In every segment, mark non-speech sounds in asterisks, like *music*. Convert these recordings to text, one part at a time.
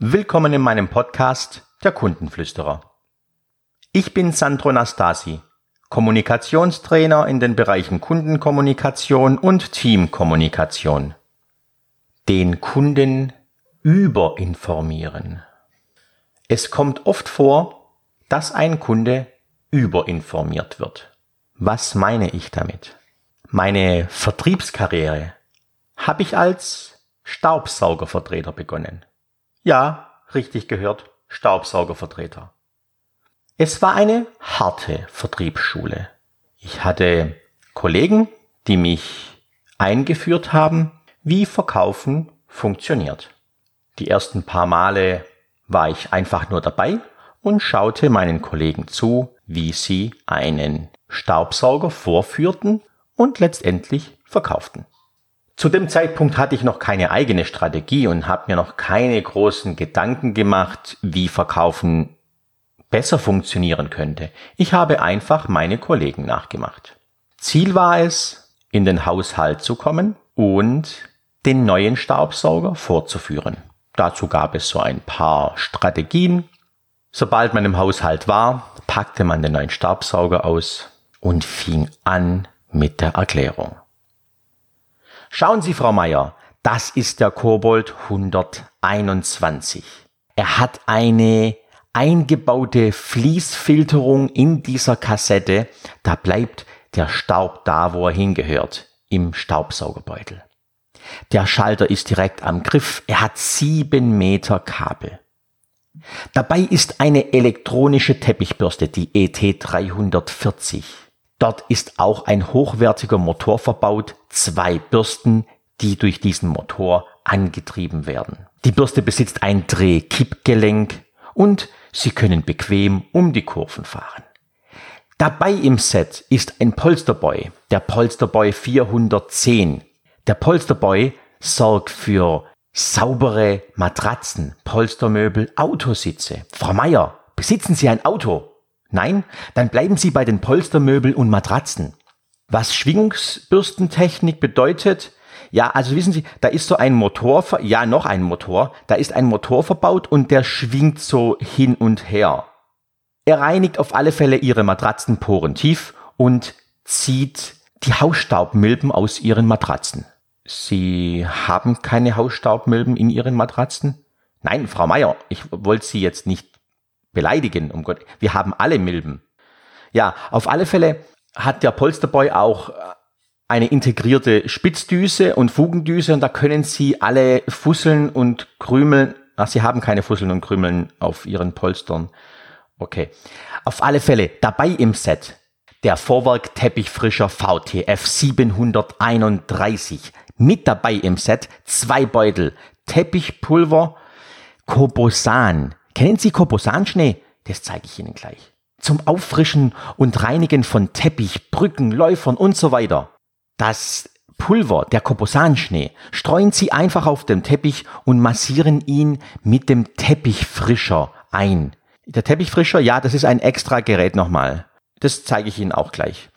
Willkommen in meinem Podcast Der Kundenflüsterer. Ich bin Sandro Nastasi, Kommunikationstrainer in den Bereichen Kundenkommunikation und Teamkommunikation. Den Kunden überinformieren. Es kommt oft vor, dass ein Kunde überinformiert wird. Was meine ich damit? Meine Vertriebskarriere habe ich als Staubsaugervertreter begonnen. Ja, richtig gehört, Staubsaugervertreter. Es war eine harte Vertriebsschule. Ich hatte Kollegen, die mich eingeführt haben, wie Verkaufen funktioniert. Die ersten paar Male war ich einfach nur dabei und schaute meinen Kollegen zu, wie sie einen Staubsauger vorführten und letztendlich verkauften. Zu dem Zeitpunkt hatte ich noch keine eigene Strategie und habe mir noch keine großen Gedanken gemacht, wie Verkaufen besser funktionieren könnte. Ich habe einfach meine Kollegen nachgemacht. Ziel war es, in den Haushalt zu kommen und den neuen Staubsauger vorzuführen. Dazu gab es so ein paar Strategien. Sobald man im Haushalt war, packte man den neuen Staubsauger aus und fing an mit der Erklärung. Schauen Sie, Frau Meier, das ist der Kobold 121. Er hat eine eingebaute Fließfilterung in dieser Kassette. Da bleibt der Staub da, wo er hingehört, im Staubsaugerbeutel. Der Schalter ist direkt am Griff. Er hat sieben Meter Kabel. Dabei ist eine elektronische Teppichbürste, die ET340. Dort ist auch ein hochwertiger Motor verbaut, zwei Bürsten, die durch diesen Motor angetrieben werden. Die Bürste besitzt ein Drehkippgelenk und Sie können bequem um die Kurven fahren. Dabei im Set ist ein Polsterboy, der Polsterboy 410. Der Polsterboy sorgt für saubere Matratzen, Polstermöbel, Autositze. Frau Meier, besitzen Sie ein Auto? Nein? Dann bleiben Sie bei den Polstermöbeln und Matratzen. Was Schwingungsbürstentechnik bedeutet, ja, also wissen Sie, da ist so ein Motor, ja, noch ein Motor, da ist ein Motor verbaut und der schwingt so hin und her. Er reinigt auf alle Fälle Ihre Matratzenporen tief und zieht die Hausstaubmilben aus Ihren Matratzen. Sie haben keine Hausstaubmilben in Ihren Matratzen? Nein, Frau Meier, ich wollte Sie jetzt nicht beleidigen, um Gott. Wir haben alle Milben. Ja, auf alle Fälle hat der Polsterboy auch eine integrierte Spitzdüse und Fugendüse und da können Sie alle Fusseln und Krümeln, ach, Sie haben keine Fusseln und Krümeln auf Ihren Polstern. Okay. Auf alle Fälle dabei im Set der Vorwerk Teppichfrischer VTF 731. Mit dabei im Set zwei Beutel Teppichpulver Kobosan. Kennen Sie Kobosanschnee? Das zeige ich Ihnen gleich. Zum Auffrischen und Reinigen von Teppich, Brücken, Läufern und so weiter. Das Pulver, der Kobosanschnee, streuen Sie einfach auf dem Teppich und massieren ihn mit dem Teppichfrischer ein. Der Teppichfrischer, ja, das ist ein extra Gerät nochmal. Das zeige ich Ihnen auch gleich.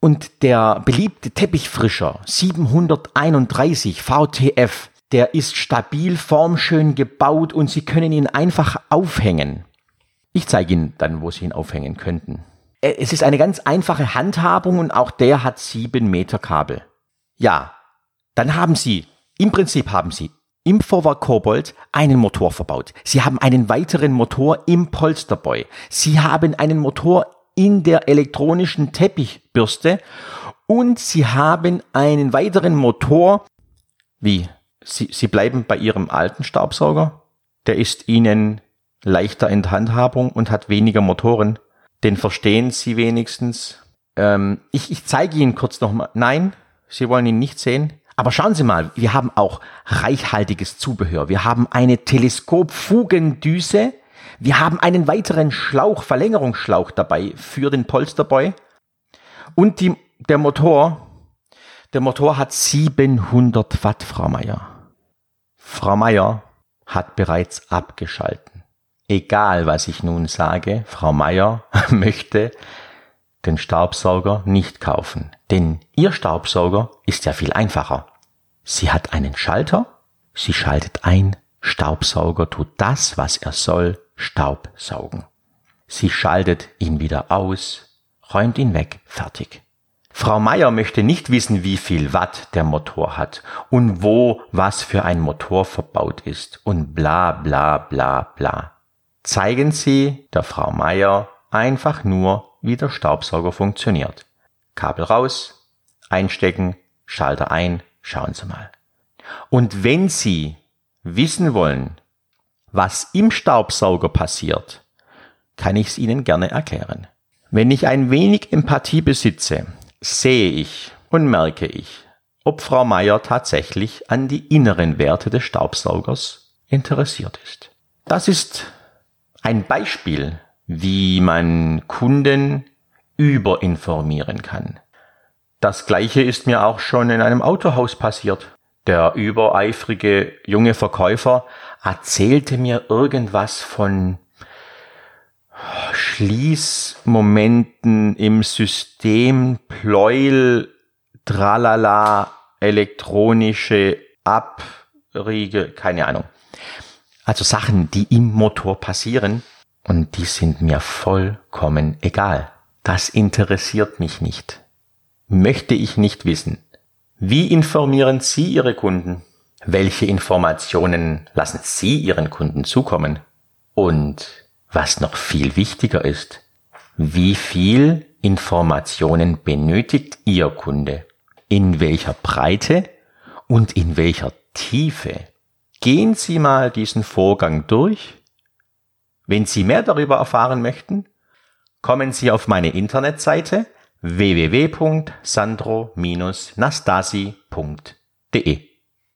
Und der beliebte Teppichfrischer 731 VTF, der ist stabil, formschön gebaut und Sie können ihn einfach aufhängen. Ich zeige Ihnen dann, wo Sie ihn aufhängen könnten. Äh, es ist eine ganz einfache Handhabung und auch der hat sieben Meter Kabel. Ja, dann haben Sie, im Prinzip haben Sie im Vorwerk Kobold einen Motor verbaut. Sie haben einen weiteren Motor im Polsterboy. Sie haben einen Motor in der elektronischen Teppichbürste und Sie haben einen weiteren Motor. Wie? Sie, Sie bleiben bei Ihrem alten Staubsauger? Der ist Ihnen leichter in der Handhabung und hat weniger Motoren den verstehen Sie wenigstens. Ähm, ich, ich zeige Ihnen kurz nochmal. Nein, Sie wollen ihn nicht sehen. Aber schauen Sie mal, wir haben auch reichhaltiges Zubehör. Wir haben eine Teleskopfugendüse. Wir haben einen weiteren Schlauch, Verlängerungsschlauch dabei für den Polsterboy. Und die, der Motor, der Motor hat 700 Watt, Frau Meier. Frau Meier hat bereits abgeschalten. Egal, was ich nun sage, Frau Meier *laughs* möchte den Staubsauger nicht kaufen, denn ihr Staubsauger ist ja viel einfacher. Sie hat einen Schalter, sie schaltet ein, Staubsauger tut das, was er soll, Staub saugen. Sie schaltet ihn wieder aus, räumt ihn weg, fertig. Frau Meier möchte nicht wissen, wie viel Watt der Motor hat und wo was für ein Motor verbaut ist und bla bla bla bla. Zeigen Sie der Frau Meier einfach nur, wie der Staubsauger funktioniert. Kabel raus, einstecken, Schalter ein, schauen Sie mal. Und wenn Sie wissen wollen, was im Staubsauger passiert, kann ich es Ihnen gerne erklären. Wenn ich ein wenig Empathie besitze, sehe ich und merke ich, ob Frau Meier tatsächlich an die inneren Werte des Staubsaugers interessiert ist. Das ist ein Beispiel, wie man Kunden überinformieren kann. Das gleiche ist mir auch schon in einem Autohaus passiert. Der übereifrige junge Verkäufer erzählte mir irgendwas von Schließmomenten im System, Pleuel, Tralala, elektronische Abriege, keine Ahnung. Also Sachen, die im Motor passieren und die sind mir vollkommen egal. Das interessiert mich nicht. Möchte ich nicht wissen. Wie informieren Sie Ihre Kunden? Welche Informationen lassen Sie Ihren Kunden zukommen? Und was noch viel wichtiger ist, wie viel Informationen benötigt Ihr Kunde? In welcher Breite und in welcher Tiefe? Gehen Sie mal diesen Vorgang durch. Wenn Sie mehr darüber erfahren möchten, kommen Sie auf meine Internetseite www.sandro-nastasi.de.